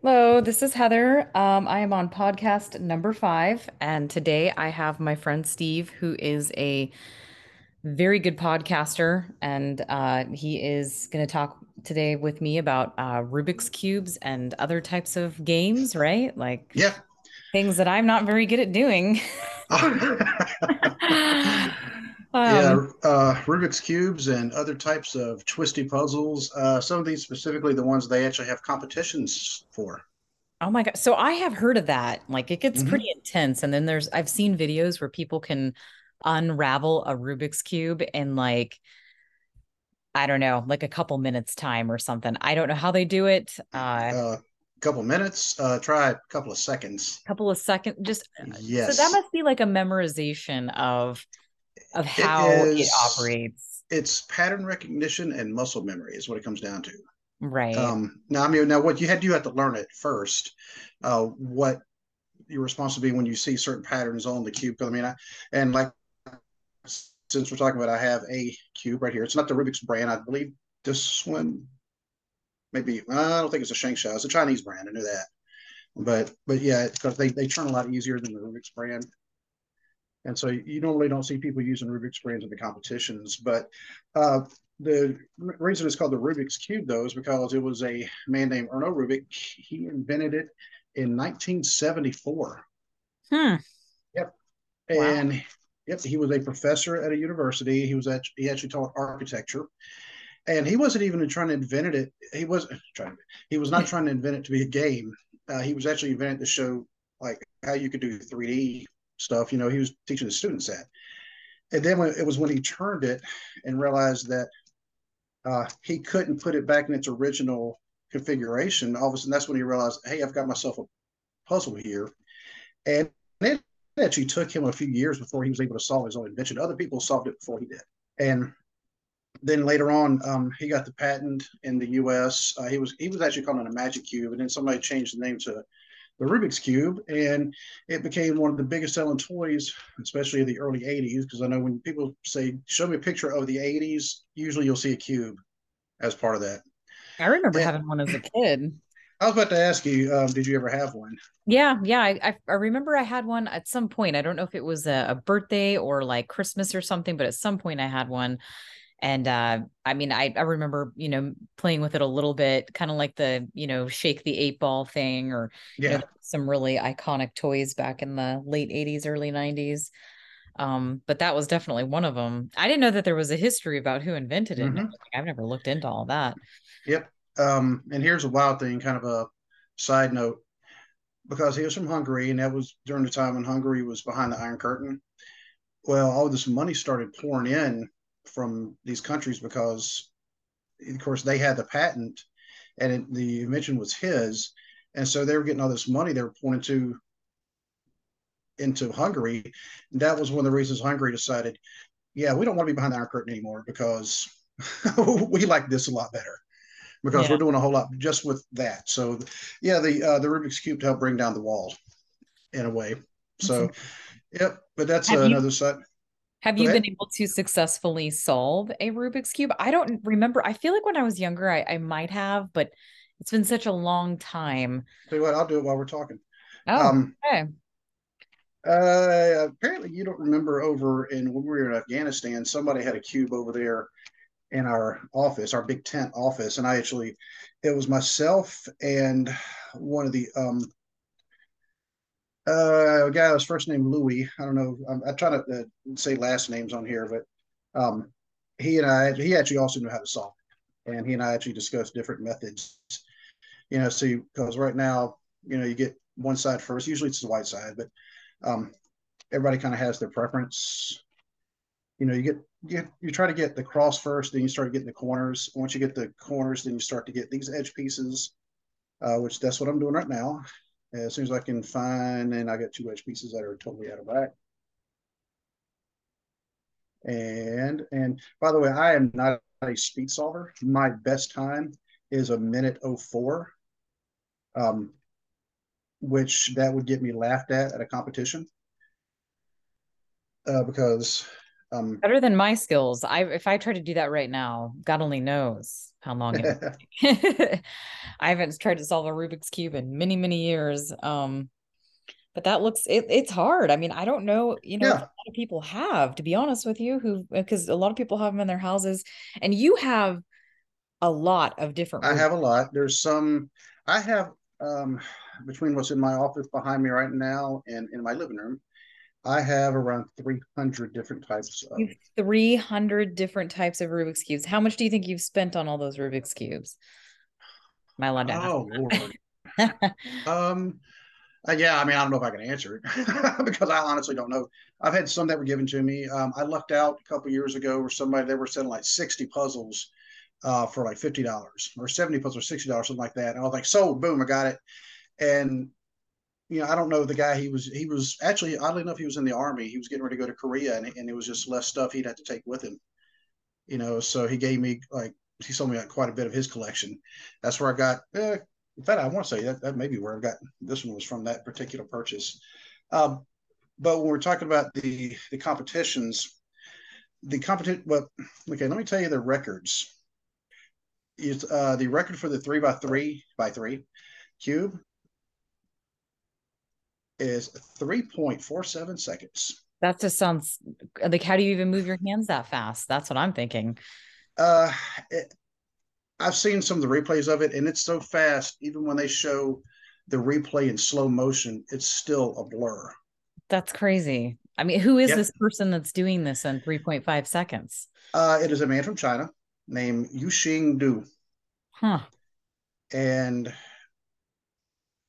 Hello, this is Heather. Um, I am on podcast number five, and today I have my friend Steve, who is a very good podcaster, and uh, he is going to talk today with me about uh, Rubik's cubes and other types of games, right? Like Yeah. Things that I'm not very good at doing. Yeah, Um, uh, Rubik's cubes and other types of twisty puzzles. Uh, some of these specifically the ones they actually have competitions for. oh my God. So I have heard of that. Like it gets pretty hmm intense, and then there's I've seen videos where people can unravel a Rubik's cube in like I don't know, like a couple minutes time or something. I don't know how they do it. Uh, Uh, couple minutes, uh, try a couple of seconds. couple of seconds, just uh, so that must be like a memorization of of how it is. operates. It's pattern recognition and muscle memory is what it comes down to. Right. Um, now, I mean, now what you had you have to learn it first. Uh, what your response will be when you see certain patterns on the cube I mean, I, and like since we're talking about, I have a cube right here. It's not the Rubik's brand. I believe this one maybe I don't think it's a Shangsha. It's a Chinese brand. I knew that, but but yeah, because they they turn a lot easier than the Rubik's brand, and so you normally don't see people using Rubik's brands in the competitions. But uh, the reason it's called the Rubik's cube though is because it was a man named Erno Rubik. He invented it in 1974. Hmm. Yep, Wow. and yep, he was a professor at a university. He was at, he actually taught architecture, and he wasn't even trying to invent it. He wasn't trying. He was not trying to invent it to be a game. Uh, he was actually invented to show like how you could do 3D stuff. You know, he was teaching the students that. And then when, it was when he turned it and realized that uh, he couldn't put it back in its original configuration. All of a sudden, that's when he realized, hey, I've got myself a puzzle here. And it actually took him a few years before he was able to solve his own invention. Other people solved it before he did. And then later on, um, he got the patent in the U.S. Uh, he was he was actually calling it a magic cube, and then somebody changed the name to the Rubik's cube, and it became one of the biggest selling toys, especially in the early '80s. Because I know when people say, "Show me a picture of the '80s," usually you'll see a cube as part of that. I remember And having one as a kid. I was about to ask you, um, did you ever have one? Yeah, yeah. I, I I remember I had one at some point. I don't know if it was a, a birthday or like Christmas or something, but at some point I had one. And uh I mean I I remember, you know, playing with it a little bit, kind of like the, you know, shake the eight ball thing or, you know, some really iconic toys back in the late 80s, early 90s. Um, but that was definitely one of them. I didn't know that there was a history about who invented it Mm-hmm. I've never looked into all that. Yep. Um, and here's a wild thing, kind of a side note, because he was from Hungary, and that was during the time when Hungary was behind the Iron Curtain. Well, all this money started pouring in from these countries because, of course, they had the patent and it, the invention was his, and so they were getting all this money they were pointing to into Hungary. And that was one of the reasons Hungary decided, yeah, we don't want to be behind the Iron Curtain anymore because we like this a lot better because Yeah. we're doing a whole lot just with that. So, yeah, the uh, the Rubik's cube to help bring down the wall in a way. So, yep, but that's uh, you another side. Have Go you been able to successfully solve a Rubik's Cube? I don't remember. I feel like when I was younger, I, I might have, but it's been such a long time. Tell you what, I'll do it while we're talking. Oh, Um, okay. uh, apparently, you don't remember over in when we were in Afghanistan, somebody had a cube over there in our office, our big tent office, and I actually, it was myself and one of the um uh a guy was first name Louis. I don't know. I'm, I try to uh, say last names on here, but um he and I he actually also knew how to solve it, and he and I actually discussed different methods. You know, see because right now you know you get one side first. Usually it's the white side, but um everybody kind of has their preference. You know, you get you, you try to get the cross first, then you start getting the corners. Once you get the corners, then you start to get these edge pieces, uh, which that's what I'm doing right now. As soon as I can find, and I got two edge pieces that are totally out of whack. And and by the way, I am not a speed solver. My best time is a minute oh 04, um, which that would get me laughed at at a competition. uh, because um, better than my skills. I if I try to do that right now, God only knows how long it. I haven't tried to solve a Rubik's cube in many many years. Um, but that looks it, it's hard. I mean, I don't know, you know, yeah. a lot of people have, to be honest with you, who because a lot of people have them in their houses, and you have a lot of different. I have a lot. There's some. I have um between what's in my office behind me right now and in my living room. I have around 300 different types of 300 different types of Rubik's cubes. How much do you think you've spent on all those Rubik's cubes? Am I allowed to? Oh, Lord. um, uh, yeah, I mean, I don't know if I can answer it because I honestly don't know. I've had some that were given to me. Um, I lucked out a couple years ago where somebody they were selling like 60 puzzles uh, for like fifty dollars or 70 puzzles or 60 dollars, something like that. And I was like, sold, boom, I got it. And you know, I don't know the guy. He was he was actually oddly enough, he was in the army. He was getting ready to go to Korea, and, and it was just less stuff he'd have to take with him. You know, so he gave me like he sold me like quite a bit of his collection. That's where I got. Eh, in fact, I want to say that that may be where I got this one was from that particular purchase. Um, but when we're talking about the the competitions, the competition. Well, okay, let me tell you the records. Is uh, the record for the three by three by three cube is 3.47 seconds. That just sounds like how do you even move your hands that fast? That's what I'm thinking. Uh, it, I've seen some of the replays of it, and it's so fast. Even when they show the replay in slow motion, it's still a blur. That's crazy. I mean, who is yep. this person that's doing this in 3.5 seconds? Uh, it is a man from China named Yusheng Du. Huh. And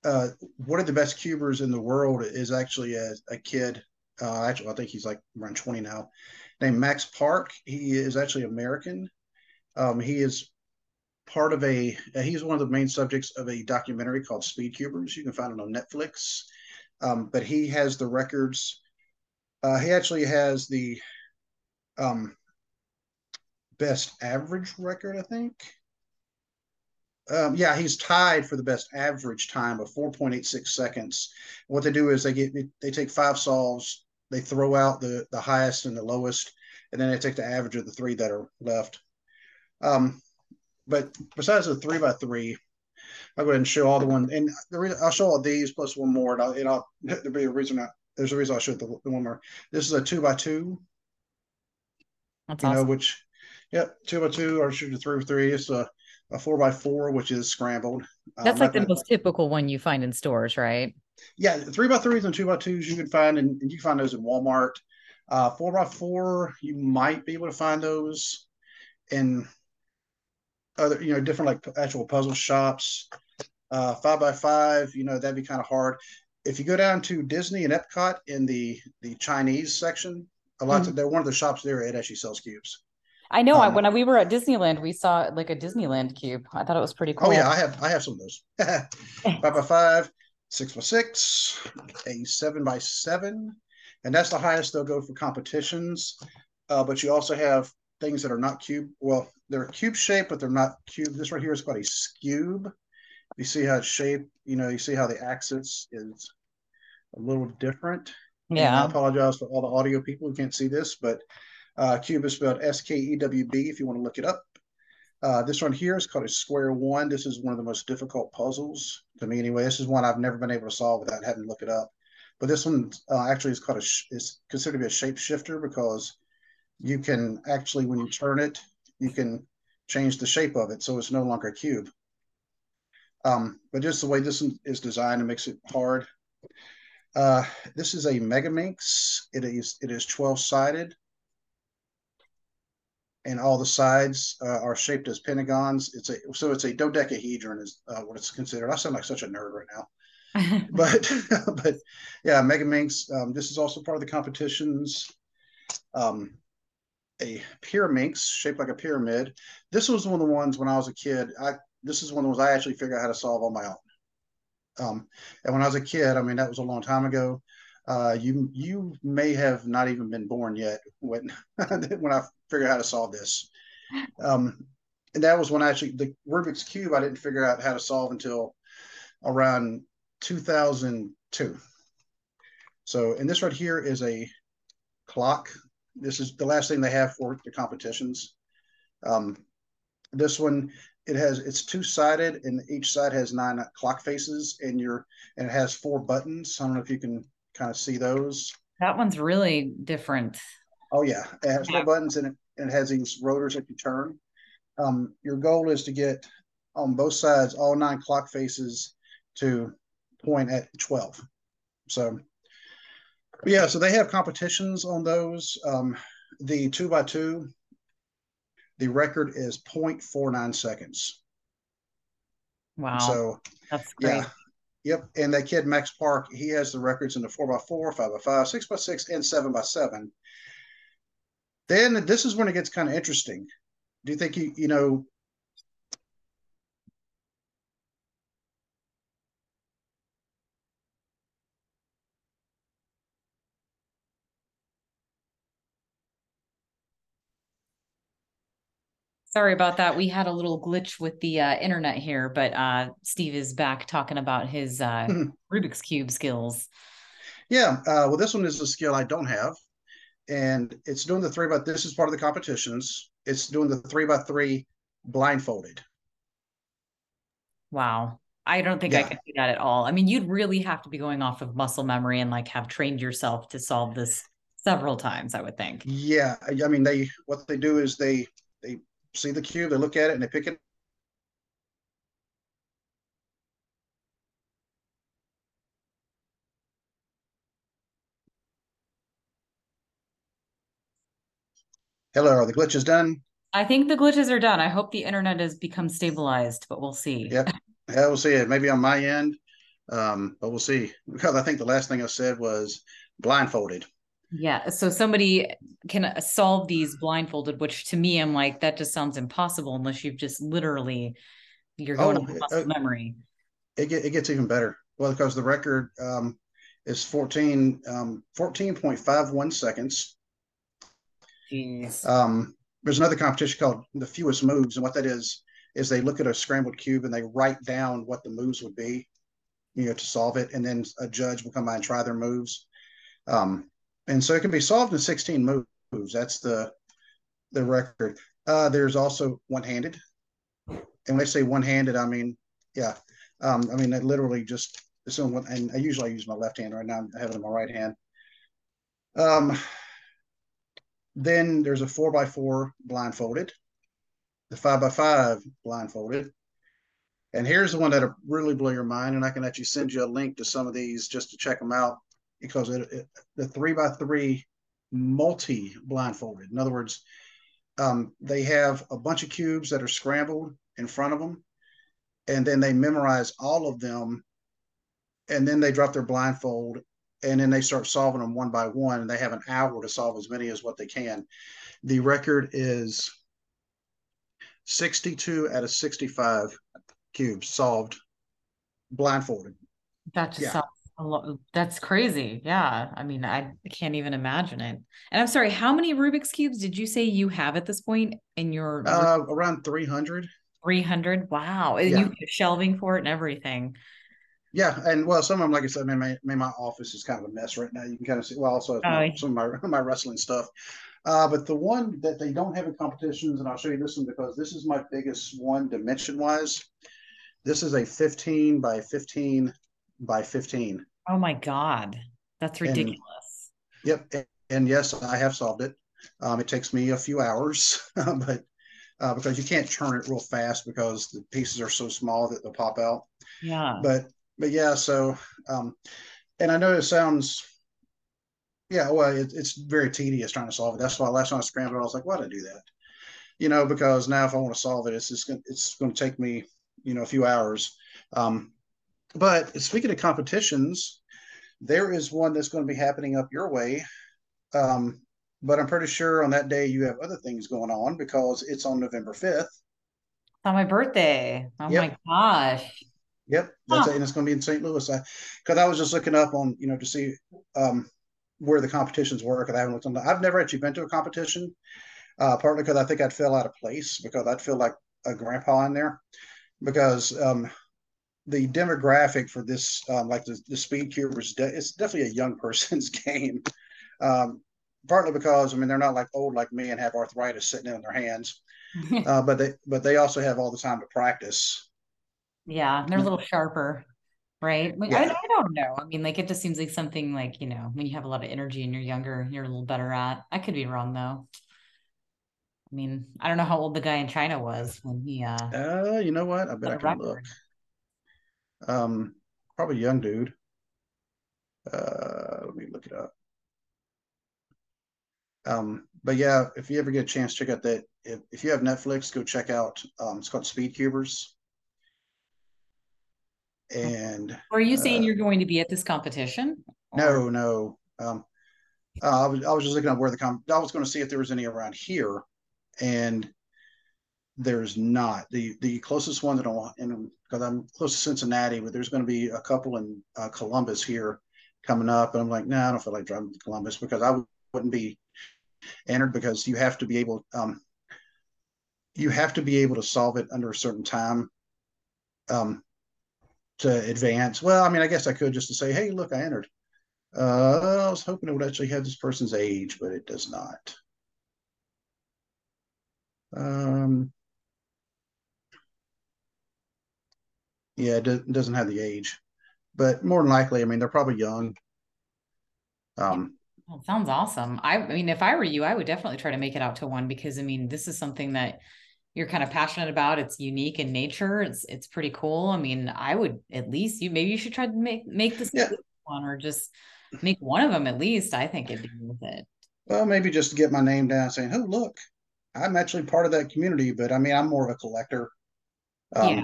uh, one of the best cubers in the world is actually a, a kid. Uh, actually, I think he's like around 20 now, named Max Park. He is actually American. Um, he is part of a, he's one of the main subjects of a documentary called Speed Cubers. You can find it on Netflix. Um, but he has the records. Uh, he actually has the um, best average record, I think um, yeah, he's tied for the best average time of 4.86 seconds. What they do is they get they take five solves, they throw out the the highest and the lowest, and then they take the average of the three that are left. Um, but besides the three by three, I'll go ahead and show all the one, and the reason I'll show all these plus one more, and I'll, and I'll there'll be a reason. I, there's a reason I'll show the, the one more. This is a two by two. That's you awesome. know which, yep, two by two or shoot a three by three. It's a a four by four, which is scrambled. Um, That's um, like the most typical one you find in stores, right? Yeah, three by threes and two by twos you can find, and you can find those in Walmart. Uh, four by four, you might be able to find those in other, you know, different like actual puzzle shops. Uh, five by five, you know, that'd be kind of hard. If you go down to Disney and Epcot in the the Chinese section, a lot mm-hmm. of, they're one of the shops there. It actually sells cubes. I know. Um, I, when we were at Disneyland, we saw like a Disneyland cube. I thought it was pretty cool. Oh yeah, I have I have some of those. five by five, six by six, a seven by seven, and that's the highest they'll go for competitions. Uh, but you also have things that are not cube. Well, they're cube shaped, but they're not cube. This right here is called a skewb. You see how it's shaped. You know, you see how the axis is a little different. Yeah. And I apologize for all the audio people who can't see this, but uh, skewb is spelled S K E W B if you want to look it up. Uh, this one here is called a square one. This is one of the most difficult puzzles to me anyway. This is one I've never been able to solve without having to look it up. But this one uh, actually is called a is considered to be a shapeshifter because you can actually when you turn it, you can change the shape of it so it's no longer a cube. Um, but just the way this is designed, it makes it hard. Uh, this is a Megaminx. It is it is 12 sided and all the sides uh, are shaped as pentagons. It's a so it's a dodecahedron is uh, what it's considered. I sound like such a nerd right now, but but yeah, Megaminx. Um, this is also part of the competitions. Um, a Pyraminx shaped like a pyramid. This was one of the ones when I was a kid. I this is one of the ones I actually figured out how to solve on my own. Um, and when I was a kid, I mean that was a long time ago. Uh, you you may have not even been born yet when when I figured out how to solve this. Um, and that was when I actually the Rubik's cube I didn't figure out how to solve until around 2002. So, and this right here is a clock. This is the last thing they have for the competitions. Um, this one, it has it's two sided, and each side has nine clock faces, and your and it has four buttons. I don't know if you can kind of see those. That one's really different. Oh yeah, it has yeah. four buttons, and it, and it has these rotors that you turn. Um, your goal is to get on both sides all nine clock faces to point at 12. So, yeah, so they have competitions on those. Um, the two by two, the record is 0.49 seconds. Wow. So, that's great. Yeah. Yep. And that kid, Max Park, he has the records in the four by four, five by five, six by six, and seven by seven. Then this is when it gets kind of interesting. Do you think you, you know, Sorry about that. We had a little glitch with the uh, internet here, but uh, Steve is back talking about his uh, Rubik's Cube skills. Yeah. Uh, well, this one is a skill I don't have. And it's doing the three by, this is part of the competitions. It's doing the three by three blindfolded. Wow. I don't think yeah. I can do that at all. I mean, you'd really have to be going off of muscle memory and like have trained yourself to solve this several times, I would think. Yeah. I mean, they, what they do is they, they see the cube, they look at it, and they pick it Hello, are the glitches done? I think the glitches are done. I hope the internet has become stabilized, but we'll see. Yep. Yeah, we'll see it. Maybe on my end, um, but we'll see. Because I think the last thing I said was blindfolded. Yeah. So somebody can solve these blindfolded, which to me, I'm like, that just sounds impossible unless you've just literally, you're going oh, off uh, memory. It, it gets even better. Well, because the record um, is 14, um, 14.51 seconds. Jeez. Um, there's another competition called the fewest moves. And what that is, is they look at a scrambled cube and they write down what the moves would be, you know, to solve it. And then a judge will come by and try their moves. Um, and so it can be solved in 16 moves. That's the the record. Uh, there's also one-handed, and when I say one-handed, I mean yeah, um, I mean I literally just one, and I usually use my left hand. Right now, I have it in my right hand. Um, then there's a four by four blindfolded, the five by five blindfolded, and here's the one that really blow your mind. And I can actually send you a link to some of these just to check them out because it, it, the three by three multi blindfolded. In other words, um, they have a bunch of cubes that are scrambled in front of them, and then they memorize all of them, and then they drop their blindfold, and then they start solving them one by one, and they have an hour to solve as many as what they can. The record is 62 out of 65 cubes solved blindfolded. That just yeah. sounds a lot. That's crazy. Yeah. I mean, I can't even imagine it. And I'm sorry, how many Rubik's cubes did you say you have at this point in your uh, around 300? 300. Wow. And yeah. you shelving for it and everything. Yeah, and well, some of them, like I said, I mean, my, my office is kind of a mess right now. You can kind of see. Well, also oh. some of my my wrestling stuff. Uh, but the one that they don't have in competitions, and I'll show you this one because this is my biggest one dimension wise. This is a 15 by 15 by 15. Oh my God. That's ridiculous. And, yep. And, yes, I have solved it. Um, it takes me a few hours, but uh, because you can't turn it real fast because the pieces are so small that they'll pop out. Yeah. But, but yeah, so, um, and I know it sounds, yeah, well, it, it's very tedious trying to solve it. That's why last time I scrambled, I was like, why did I do that? You know, because now if I want to solve it, it's just gonna, it's going to take me, you know, a few hours. Um, but speaking of competitions, there is one that's going to be happening up your way. Um, but I'm pretty sure on that day you have other things going on because it's on November 5th. It's On my birthday. Oh yep. my gosh. Yep. That's huh. and it's going to be in St. Louis. Because I, I, was just looking up on, you know, to see um, where the competitions were because I haven't looked on. The, I've never actually been to a competition, uh, partly because I think I'd feel out of place because I'd feel like a grandpa in there because um, the demographic for this, um, like the, the speed cubers, de- it's definitely a young person's game. Um, partly because I mean they're not like old like me and have arthritis sitting in their hands, uh, but they but they also have all the time to practice. Yeah, they're a little sharper, right? Like, yeah. I, I don't know. I mean, like it just seems like something like you know when you have a lot of energy and you're younger, you're a little better at. I could be wrong though. I mean, I don't know how old the guy in China was when he. Uh, uh you know what? I bet I can record. look. Um, probably young dude. Uh, let me look it up. Um, but yeah, if you ever get a chance, check out that. If, if you have Netflix, go check out. Um, it's called Speed Cubers. And are you saying uh, you're going to be at this competition? Or? No, no. Um, uh, I was I was just looking at where the com. I was going to see if there was any around here, and there's not. the The closest one that I in because I'm close to Cincinnati, but there's going to be a couple in uh, Columbus here coming up, and I'm like, no, nah, I don't feel like driving to Columbus because I wouldn't be entered because you have to be able um, you have to be able to solve it under a certain time um, to advance. Well, I mean, I guess I could just to say, hey, look, I entered. Uh, I was hoping it would actually have this person's age, but it does not. Um, yeah, it doesn't have the age, but more than likely, I mean, they're probably young. Um, well, sounds awesome. I, I mean, if I were you, I would definitely try to make it out to one because I mean, this is something that you're kind of passionate about. It's unique in nature. It's it's pretty cool. I mean, I would at least you maybe you should try to make make this yeah. one or just make one of them at least. I think it'd be worth it. Well, maybe just to get my name down, saying, "Oh, look, I'm actually part of that community." But I mean, I'm more of a collector. Um, yeah.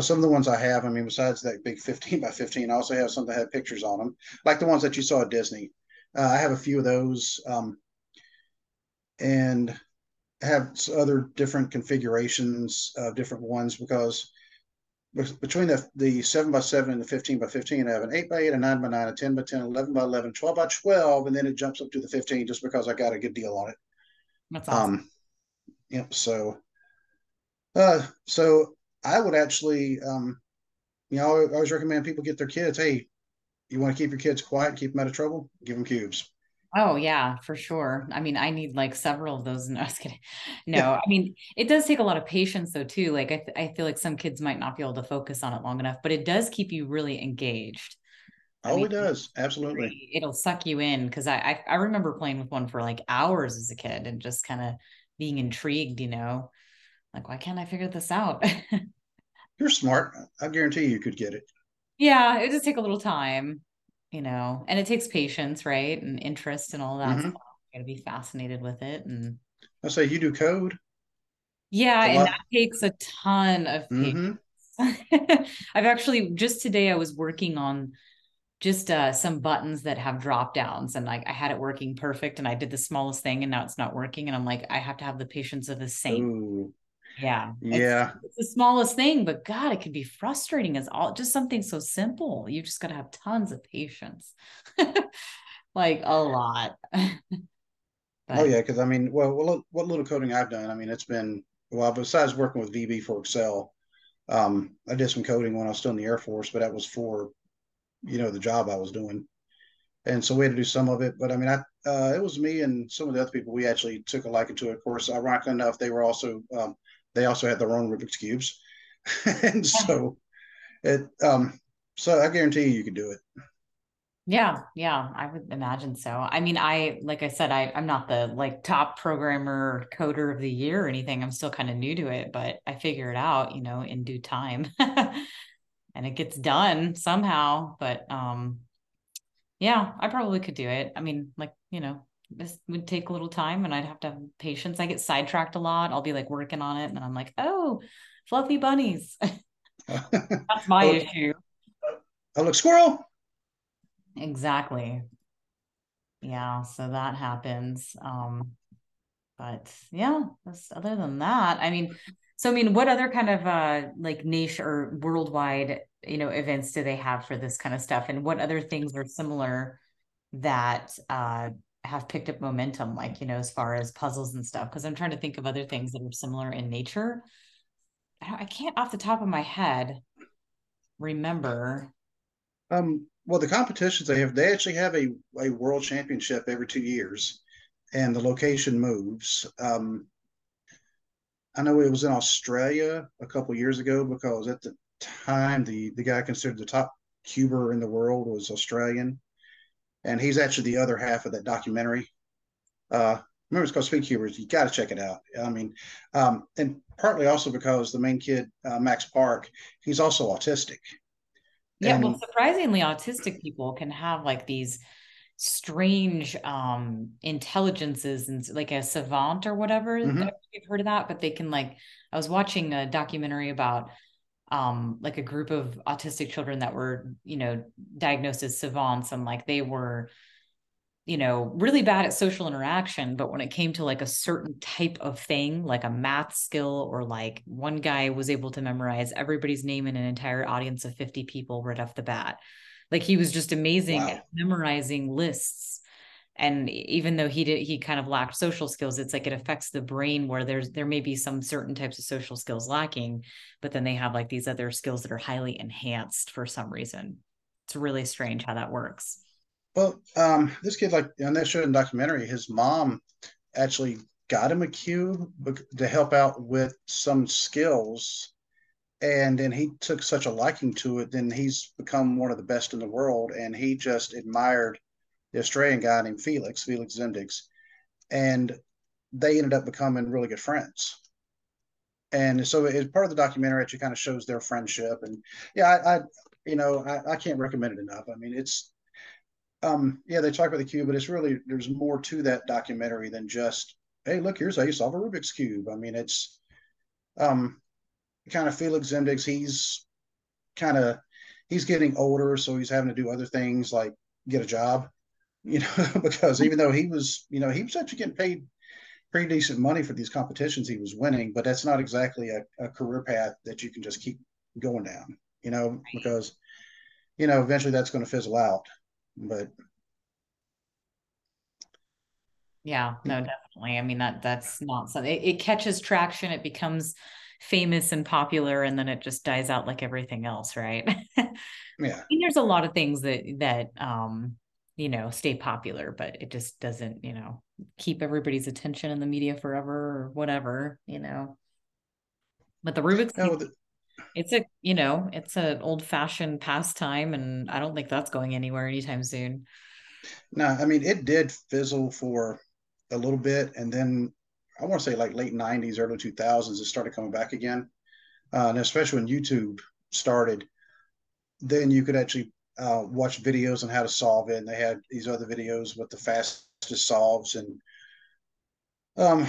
Some of the ones I have, I mean, besides that big 15 by 15, I also have some that have pictures on them, like the ones that you saw at Disney. Uh, I have a few of those, um, and have other different configurations of different ones because between the, the 7 by 7 and the 15 by 15 i have an 8 by 8 a 9 by 9 a 10 by 10 11 by 11 12 by 12 and then it jumps up to the 15 just because i got a good deal on it that's awesome um yep so uh so i would actually um you know i always recommend people get their kids hey you want to keep your kids quiet, keep them out of trouble, give them cubes. Oh yeah, for sure. I mean, I need like several of those. No, I was kidding. No. I mean, it does take a lot of patience though too. Like I, th- I feel like some kids might not be able to focus on it long enough, but it does keep you really engaged. I oh, mean, it does. Absolutely. It'll suck you in because I, I I remember playing with one for like hours as a kid and just kind of being intrigued. You know, like why can't I figure this out? You're smart. I guarantee you could get it. Yeah, it does take a little time, you know, and it takes patience, right? And interest and all that. Mm-hmm. Gotta be fascinated with it. And I say you do code. Yeah, and that takes a ton of mm-hmm. patience. I've actually just today I was working on just uh, some buttons that have drop downs and like I had it working perfect and I did the smallest thing and now it's not working and I'm like I have to have the patience of a saint. Ooh. Yeah. Yeah. It's, it's, the smallest thing, but God, it can be frustrating as all just something so simple. You just got to have tons of patience, like a lot. oh, yeah. Cause I mean, well, what, what little coding I've done, I mean, it's been, well, besides working with VB for Excel, um, I did some coding when I was still in the Air Force, but that was for, you know, the job I was doing. And so we had to do some of it, but I mean, I, uh, it was me and some of the other people. We actually took a liking to it. Of course, ironically enough, they were also um, they also had their own Rubik's cubes, and so it. Um, so I guarantee you, you could do it. Yeah, yeah, I would imagine so. I mean, I like I said, I I'm not the like top programmer coder of the year or anything. I'm still kind of new to it, but I figure it out, you know, in due time. and it gets done somehow, but um yeah, I probably could do it. I mean, like, you know, this would take a little time and I'd have to have patience. I get sidetracked a lot. I'll be like working on it and I'm like, oh, fluffy bunnies. That's my oh, issue. I look squirrel. Exactly. Yeah, so that happens. Um, but yeah, other than that, I mean, so I mean, what other kind of uh like niche or worldwide, you know, events do they have for this kind of stuff? And what other things are similar that uh have picked up momentum, like, you know, as far as puzzles and stuff? Because I'm trying to think of other things that are similar in nature. I, can't off the top of my head remember. Um, well, the competitions they have, they actually have a, a world championship every two years. and the location moves. Um, I know it was in Australia a couple years ago because at the time the the guy considered the top cuber in the world was Australian, and he's actually the other half of that documentary. Uh, remember, it's called Speed Cubers. You got to check it out. I mean, um, and partly also because the main kid, uh, Max Park, he's also autistic. Yeah, and, well, surprisingly, autistic people can have like these strange um intelligences and like a savant or whatever. Mm-hmm. You've heard of that, but they can like. I was watching a documentary about um like a group of autistic children that were you know diagnosed as savants and like they were you know really bad at social interaction but when it came to like a certain type of thing like a math skill or like one guy was able to memorize everybody's name in an entire audience of 50 people right off the bat like he was just amazing wow. at memorizing lists and even though he did he kind of lacked social skills it's like it affects the brain where there's there may be some certain types of social skills lacking but then they have like these other skills that are highly enhanced for some reason. It's really strange how that works. Well um this kid like on that show in documentary his mom actually got him a cube to help out with some skills and then he took such a liking to it then he's become one of the best in the world and he just admired the Australian guy named Felix, Felix Zemdegs, and they ended up becoming really good friends. And so, as part of the documentary, actually kind of shows their friendship. And yeah, I, I you know, I, I, can't recommend it enough. I mean, it's, um, yeah, they talk about the cube, but it's really there's more to that documentary than just, hey, look, here's how you solve a Rubik's cube. I mean, it's, um, kind of Felix Zemdegs. He's kind of he's getting older, so he's having to do other things like get a job you know, because even though he was, you know, he was actually getting paid pretty decent money for these competitions he was winning, but that's not exactly a, a career path that you can just keep going down, you know, because, you know, eventually that's going to fizzle out. But yeah, no, definitely. I mean, that that's not something it, it catches traction, it becomes famous and popular, and then it just dies out like everything else, right? yeah. I mean, there's a lot of things that that um you know stay popular but it just doesn't you know keep everybody's attention in the media forever or whatever you know. But the rubik's no, the- it's a you know it's an old fashioned pastime and i don't think that's going anywhere anytime soon. No i mean it did fizzle for a little bit and then i want to say like late 90s early 2000s it started coming back again. Uh, and especially when youtube started then you could actually uh, watch videos on how to solve it, and they had these other videos with the fastest solves and um,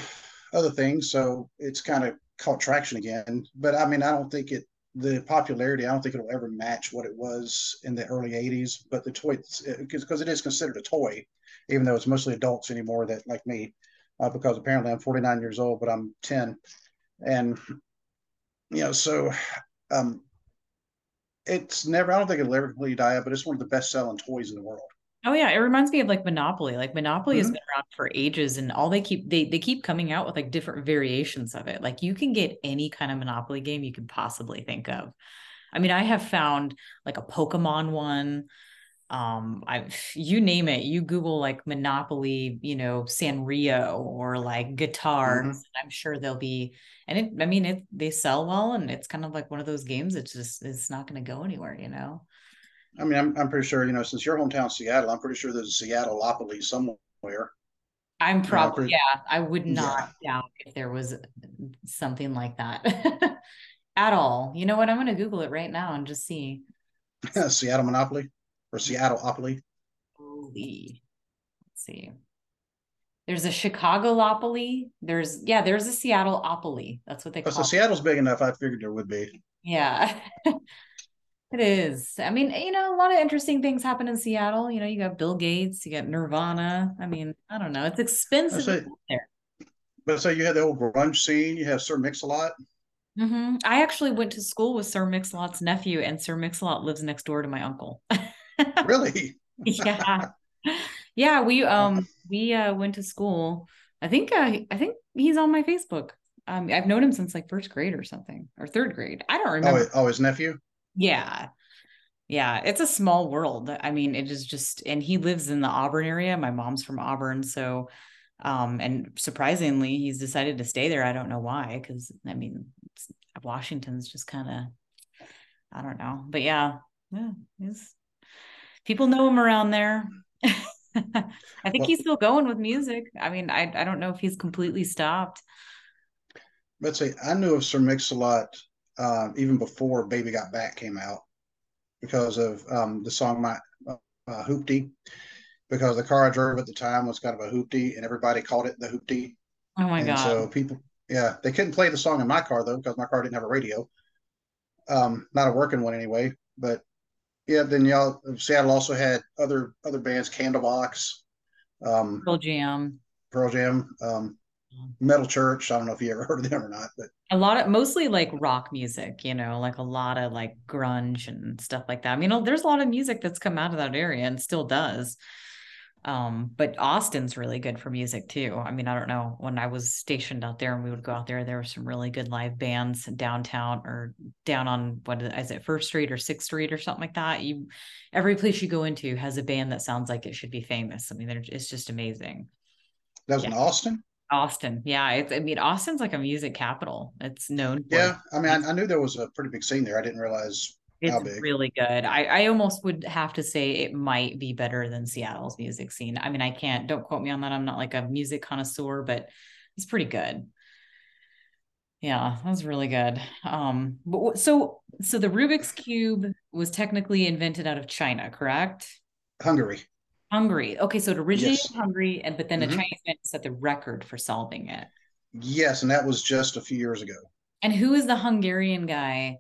other things. So it's kind of caught traction again. But I mean, I don't think it the popularity. I don't think it'll ever match what it was in the early '80s. But the toy, because it is considered a toy, even though it's mostly adults anymore that like me, uh, because apparently I'm 49 years old, but I'm 10, and you know, so um, it's never. I don't think it'll ever completely die out, but it's one of the best selling toys in the world. Oh yeah, it reminds me of like Monopoly. Like Monopoly mm-hmm. has been around for ages, and all they keep they they keep coming out with like different variations of it. Like you can get any kind of Monopoly game you can possibly think of. I mean, I have found like a Pokemon one um i you name it you google like monopoly you know sanrio or like guitars mm-hmm. i'm sure they'll be and it i mean it they sell well and it's kind of like one of those games it's just it's not going to go anywhere you know? I mean I'm, I'm pretty sure you know since your hometown seattle i'm pretty sure there's a seattle lopoly somewhere. I'm probably pretty, yeah i would not yeah. doubt if there was something like that at all. You know what? I'm going to google it right now and just see. Seattle monopoly or Seattle Seattleopoly. Let's see. There's a Chicago-opoly. There's yeah, there's a Seattle-opoly. That's what they call. Oh, so Seattle's big enough. I figured there would be. Yeah. it is. I mean, you know, a lot of interesting things happen in Seattle. You know, you got Bill Gates, you got Nirvana. I mean, I don't know. It's expensive say, there. But so you had the old grunge scene. You have Sir Mix-a-Lot. Mm-hmm. I actually went to school with Sir Mix-a-Lot's nephew, and Sir Mix-a-Lot lives next door to my uncle. really? yeah. Yeah, we um we uh went to school. I think uh, I think he's on my Facebook. Um I've known him since like first grade or something or third grade. I don't oh, remember. Oh, oh his nephew? Yeah. Yeah, it's a small world. I mean, it is just and he lives in the Auburn area. My mom's from Auburn, so Um, and surprisingly, he's decided to stay there. I don't know why, because I mean, Washington's just kind of, I don't know, but yeah, yeah, he's people know him around there. I think well, he's still going with music. I mean, I I don't know if he's completely stopped. Let's say I knew of Sir Mix-a-Lot uh, even before Baby Got Back came out because of um, the song My uh, Hoopty because the car I drove at the time was kind of a hoopty, and everybody called it the hoopty. Oh my and god! So people, yeah, they couldn't play the song in my car though because my car didn't have a radio. Um, not a working one anyway. But yeah, then y'all Seattle also had other other bands, Candlebox, um, Pearl Jam, Pearl Jam, um, Metal Church. I don't know if you ever heard of them or not, but a lot of mostly like rock music, you know, like a lot of like grunge and stuff like that. I mean, there's a lot of music that's come out of that area and still does. Um, but Austin's really good for music too. I mean, I don't know when I was stationed out there and we would go out there, there were some really good live bands downtown or down on what is it, First Street or Sixth Street or something like that. You, every place you go into has a band that sounds like it should be famous. I mean, it's just amazing. That was yeah. in Austin. Austin, yeah. It's, I mean, Austin's like a music capital. It's known. yeah, I mean, I, I knew there was a pretty big scene there. I didn't realize it's really good. I, I almost would have to say it might be better than Seattle's music scene. I mean, I can't, don't quote me on that. I'm not like a music connoisseur, but it's pretty good. Yeah, that was really good. Um, but so so the Rubik's Cube was technically invented out of China, correct? Hungary. Hungary. Okay, so it originated yes. in Hungary, and but then mm-hmm. a Chinese man set the record for solving it. Yes, and that was just a few years ago. And who is the Hungarian guy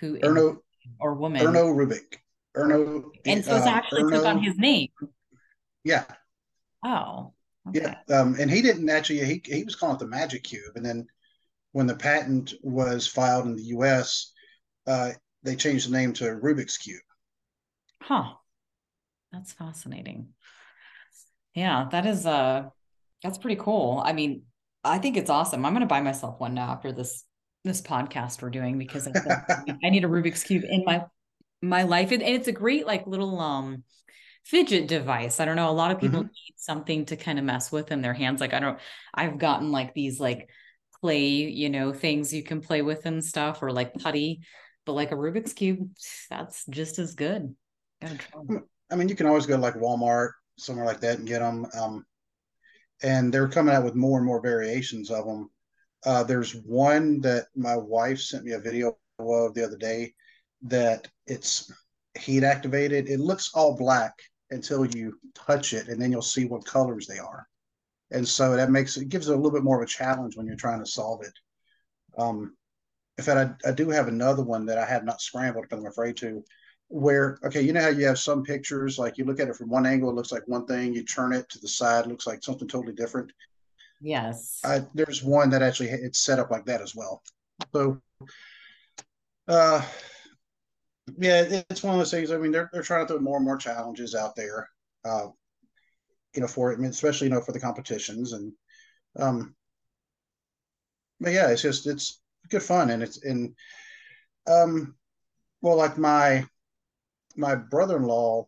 who Erno or woman. Erno Rubik. Erno. And so it's uh, actually Erno, took on his name. Yeah. Oh. Okay. Yeah. Um, and he didn't actually. He he was calling it the Magic Cube, and then when the patent was filed in the U.S., uh, they changed the name to Rubik's Cube. Huh. That's fascinating. Yeah, that is uh that's pretty cool. I mean, I think it's awesome. I'm gonna buy myself one now after this this podcast we're doing because I, I need a Rubik's cube in my my life, and it's a great like little um fidget device. I don't know. A lot of people mm-hmm. need something to kind of mess with in their hands. Like I don't. I've gotten like these like clay, you know, things you can play with and stuff, or like putty. But like a Rubik's cube, that's just as good. I mean, you can always go to like Walmart, somewhere like that, and get them. Um, and they're coming out with more and more variations of them. Uh, there's one that my wife sent me a video of the other day that it's heat activated. It looks all black until you touch it, and then you'll see what colors they are. And so that makes it gives it a little bit more of a challenge when you're trying to solve it. Um, in fact, I, I do have another one that I have not scrambled because I'm afraid to. Where okay, you know how you have some pictures like you look at it from one angle, it looks like one thing. You turn it to the side, it looks like something totally different. Yes. Uh, there's one that actually it's set up like that as well. So, uh, yeah, it's one of those things. I mean, they're they're trying to throw more and more challenges out there, uh, you know, for it, I mean, especially you know for the competitions and, um, but yeah, it's just it's good fun and it's and, um, well, like my my brother-in-law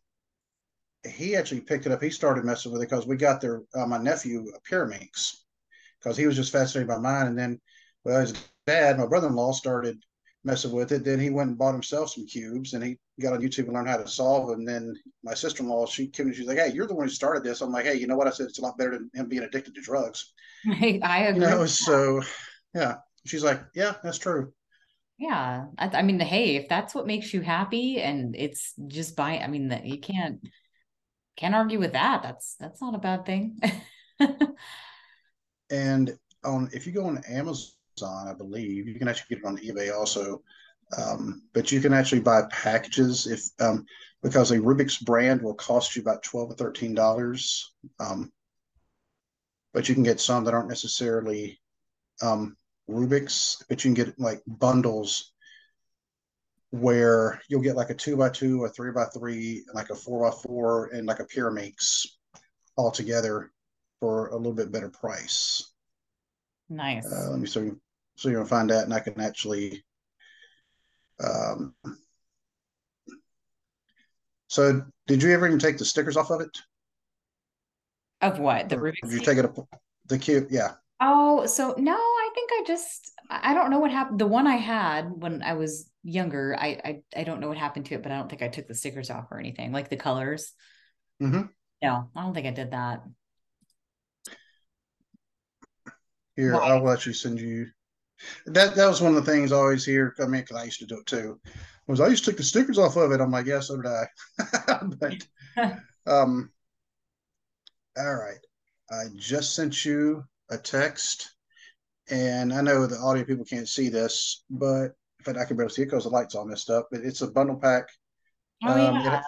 he actually picked it up. He started messing with it because we got there. uh, my nephew a Pyraminx because he was just fascinated by mine. And then, well, his dad, my brother-in-law, started messing with it. Then he went and bought himself some cubes, and he got on YouTube and learned how to solve. them. And then my sister-in-law, she came and she's like, "Hey, you're the one who started this." I'm like, "Hey, you know what?" I said, "It's a lot better than him being addicted to drugs." I, I agree. You know, so yeah, she's like, "Yeah, that's true." Yeah, I, I mean, hey, if that's what makes you happy, and it's just by, I mean, that you can't can't argue with that. That's that's not a bad thing. and on if you go on Amazon, I believe you can actually get it on eBay also. Um, but you can actually buy packages if um, because a Rubik's brand will cost you about twelve or thirteen dollars. Um, but you can get some that aren't necessarily um, Rubik's, but you can get like bundles where you'll get like a two by two, a three by three, like a four by four, and like a Pyraminx all together for a little bit better price. Nice. Uh, let me so so you're gonna find that, and I can actually. Um, so, did you ever even take the stickers off of it? Of what? The Rubik's Did you take it up the cube? Yeah. Oh, so no, I think I just I don't know what happened. The one I had when I was younger, I I, I don't know what happened to it, but I don't think I took the stickers off or anything, like the colors. hmm No, I don't think I did that. Here, Why? I'll let you send you. That that was one of the things I always hear. I mean, because I used to do it too. Was I used to take the stickers off of it. I'm like, yeah, so did I. but um, all right. I just sent you a text, and I know the audio people can't see this, but in fact, I can barely see it because the light's all messed up. But it's a bundle pack. Oh Um, yeah. it,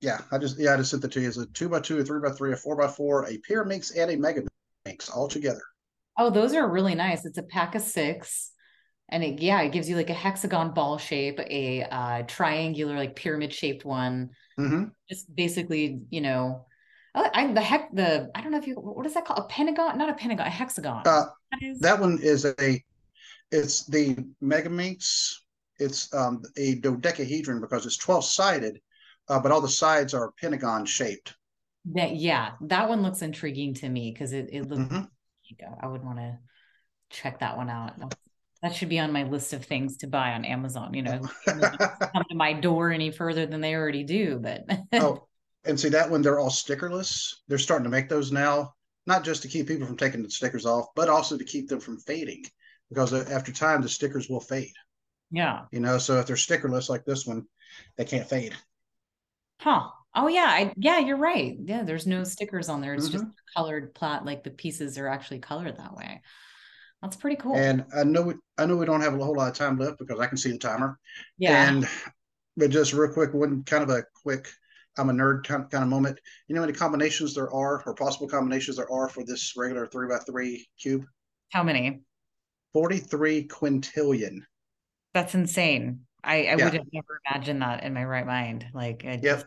yeah, I just yeah, I just sent it to you. It's a two by two, a three by three, a four by four, a Pyraminx, and a Mega Mix all together. Oh, those are really nice. It's a pack of six. And it, yeah, it gives you like a hexagon ball shape, a uh, triangular, like pyramid shaped one. Mm-hmm. Just basically, you know, oh, I, the heck, the, I don't know if you, what is that called? A pentagon? Not a pentagon, a hexagon. Uh, That is, that one is a it's the Megaminx. It's um, a dodecahedron because it's 12 sided, uh, but all the sides are pentagon shaped. that, yeah, that one looks intriguing to me because it, it looks, hmm I would want to check that one out. That should be on my list of things to buy on Amazon. You know, come to my door any further than they already do, but oh, and see that one, they're all stickerless. They're starting to make those now, not just to keep people from taking the stickers off, but also to keep them from fading because after time, the stickers will fade. yeah. You know, so if they're stickerless like this one, they can't fade. Huh. Oh yeah, I yeah, you're right. Yeah, there's no stickers on there. It's just Mhm. colored plot, like the pieces are actually colored that way. That's pretty cool. And I know we, I know we don't have a whole lot of time left because I can see the timer. yeah. And but just real quick, one kind of a quick, I'm a nerd kind, kind of moment. You know how many combinations there are, or possible combinations there are for this regular three by three cube? How many? 43 quintillion. That's insane. I, I Yeah. would have never imagined that in my right mind. Like I Yep.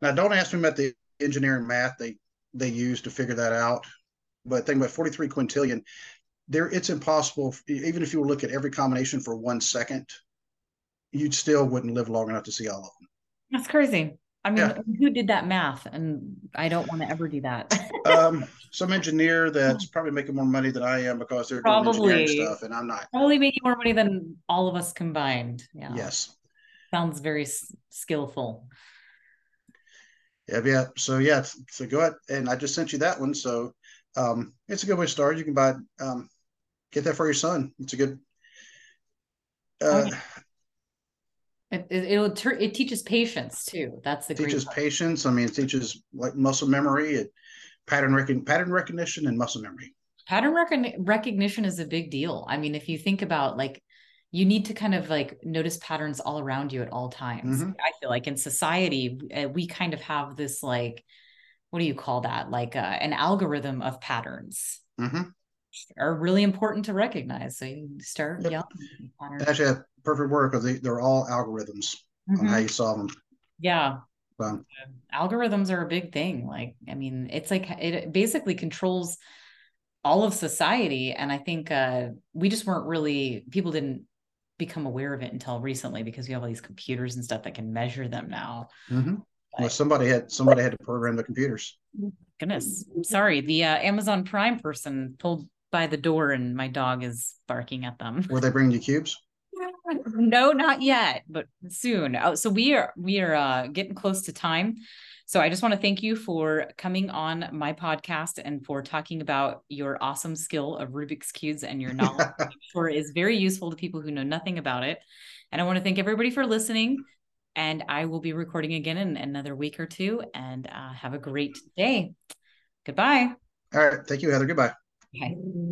Now don't ask me about the engineering math they they use to figure that out. But think about 43 quintillion. There, it's impossible. Even if you look at every combination for one second, you still wouldn't live long enough to see all of them. that's crazy. I mean, Yeah. who did that math? And I don't want to ever do that. um, some engineer that's probably making more money than I am because they're doing engineering Probably. stuff, and I'm not. Probably making more money than all of us combined. Yeah. Yes. Sounds very s- skillful. Yeah, yeah. So yeah, so go ahead, and I just sent you that one. So um, it's a good way to start. You can buy, um, get that for your son. It's a good. Uh, yeah. It, it, it'll tur- it teaches patience too. That's the great teaches part. patience. I mean, it teaches like muscle memory, it, pattern recon, pattern recognition, and muscle memory. pattern recogni- recognition is a big deal. I mean, if you think about like, you need to kind of like notice patterns all around you at all times. Mhm. I feel like in society, uh, we kind of have this like, what do you call that? Like uh, an algorithm of patterns hmm are really important to recognize. So you start Yep. yelling. Actually, a perfect word because they, they're all algorithms on Mhm. how you solve them. Yeah. Um, algorithms are a big thing like i mean it's like it basically controls all of society and i think uh we just weren't really people didn't become aware of it until recently because we have all these computers and stuff that can measure them now mhm. Well, somebody had somebody had to program the computers. goodness sorry the uh, amazon prime person pulled by the door and my dog is barking at them Were they bringing you cubes? no not yet but soon oh, so we are we are uh, getting close to time so i just want to thank you for coming on my podcast and for talking about your awesome skill of rubik's cubes and your knowledge i'm sure is very useful to people who know nothing about it and i want to thank everybody for listening and i will be recording again in another week or two and uh, have a great day goodbye All right. Thank you, Heather. Goodbye. Okay.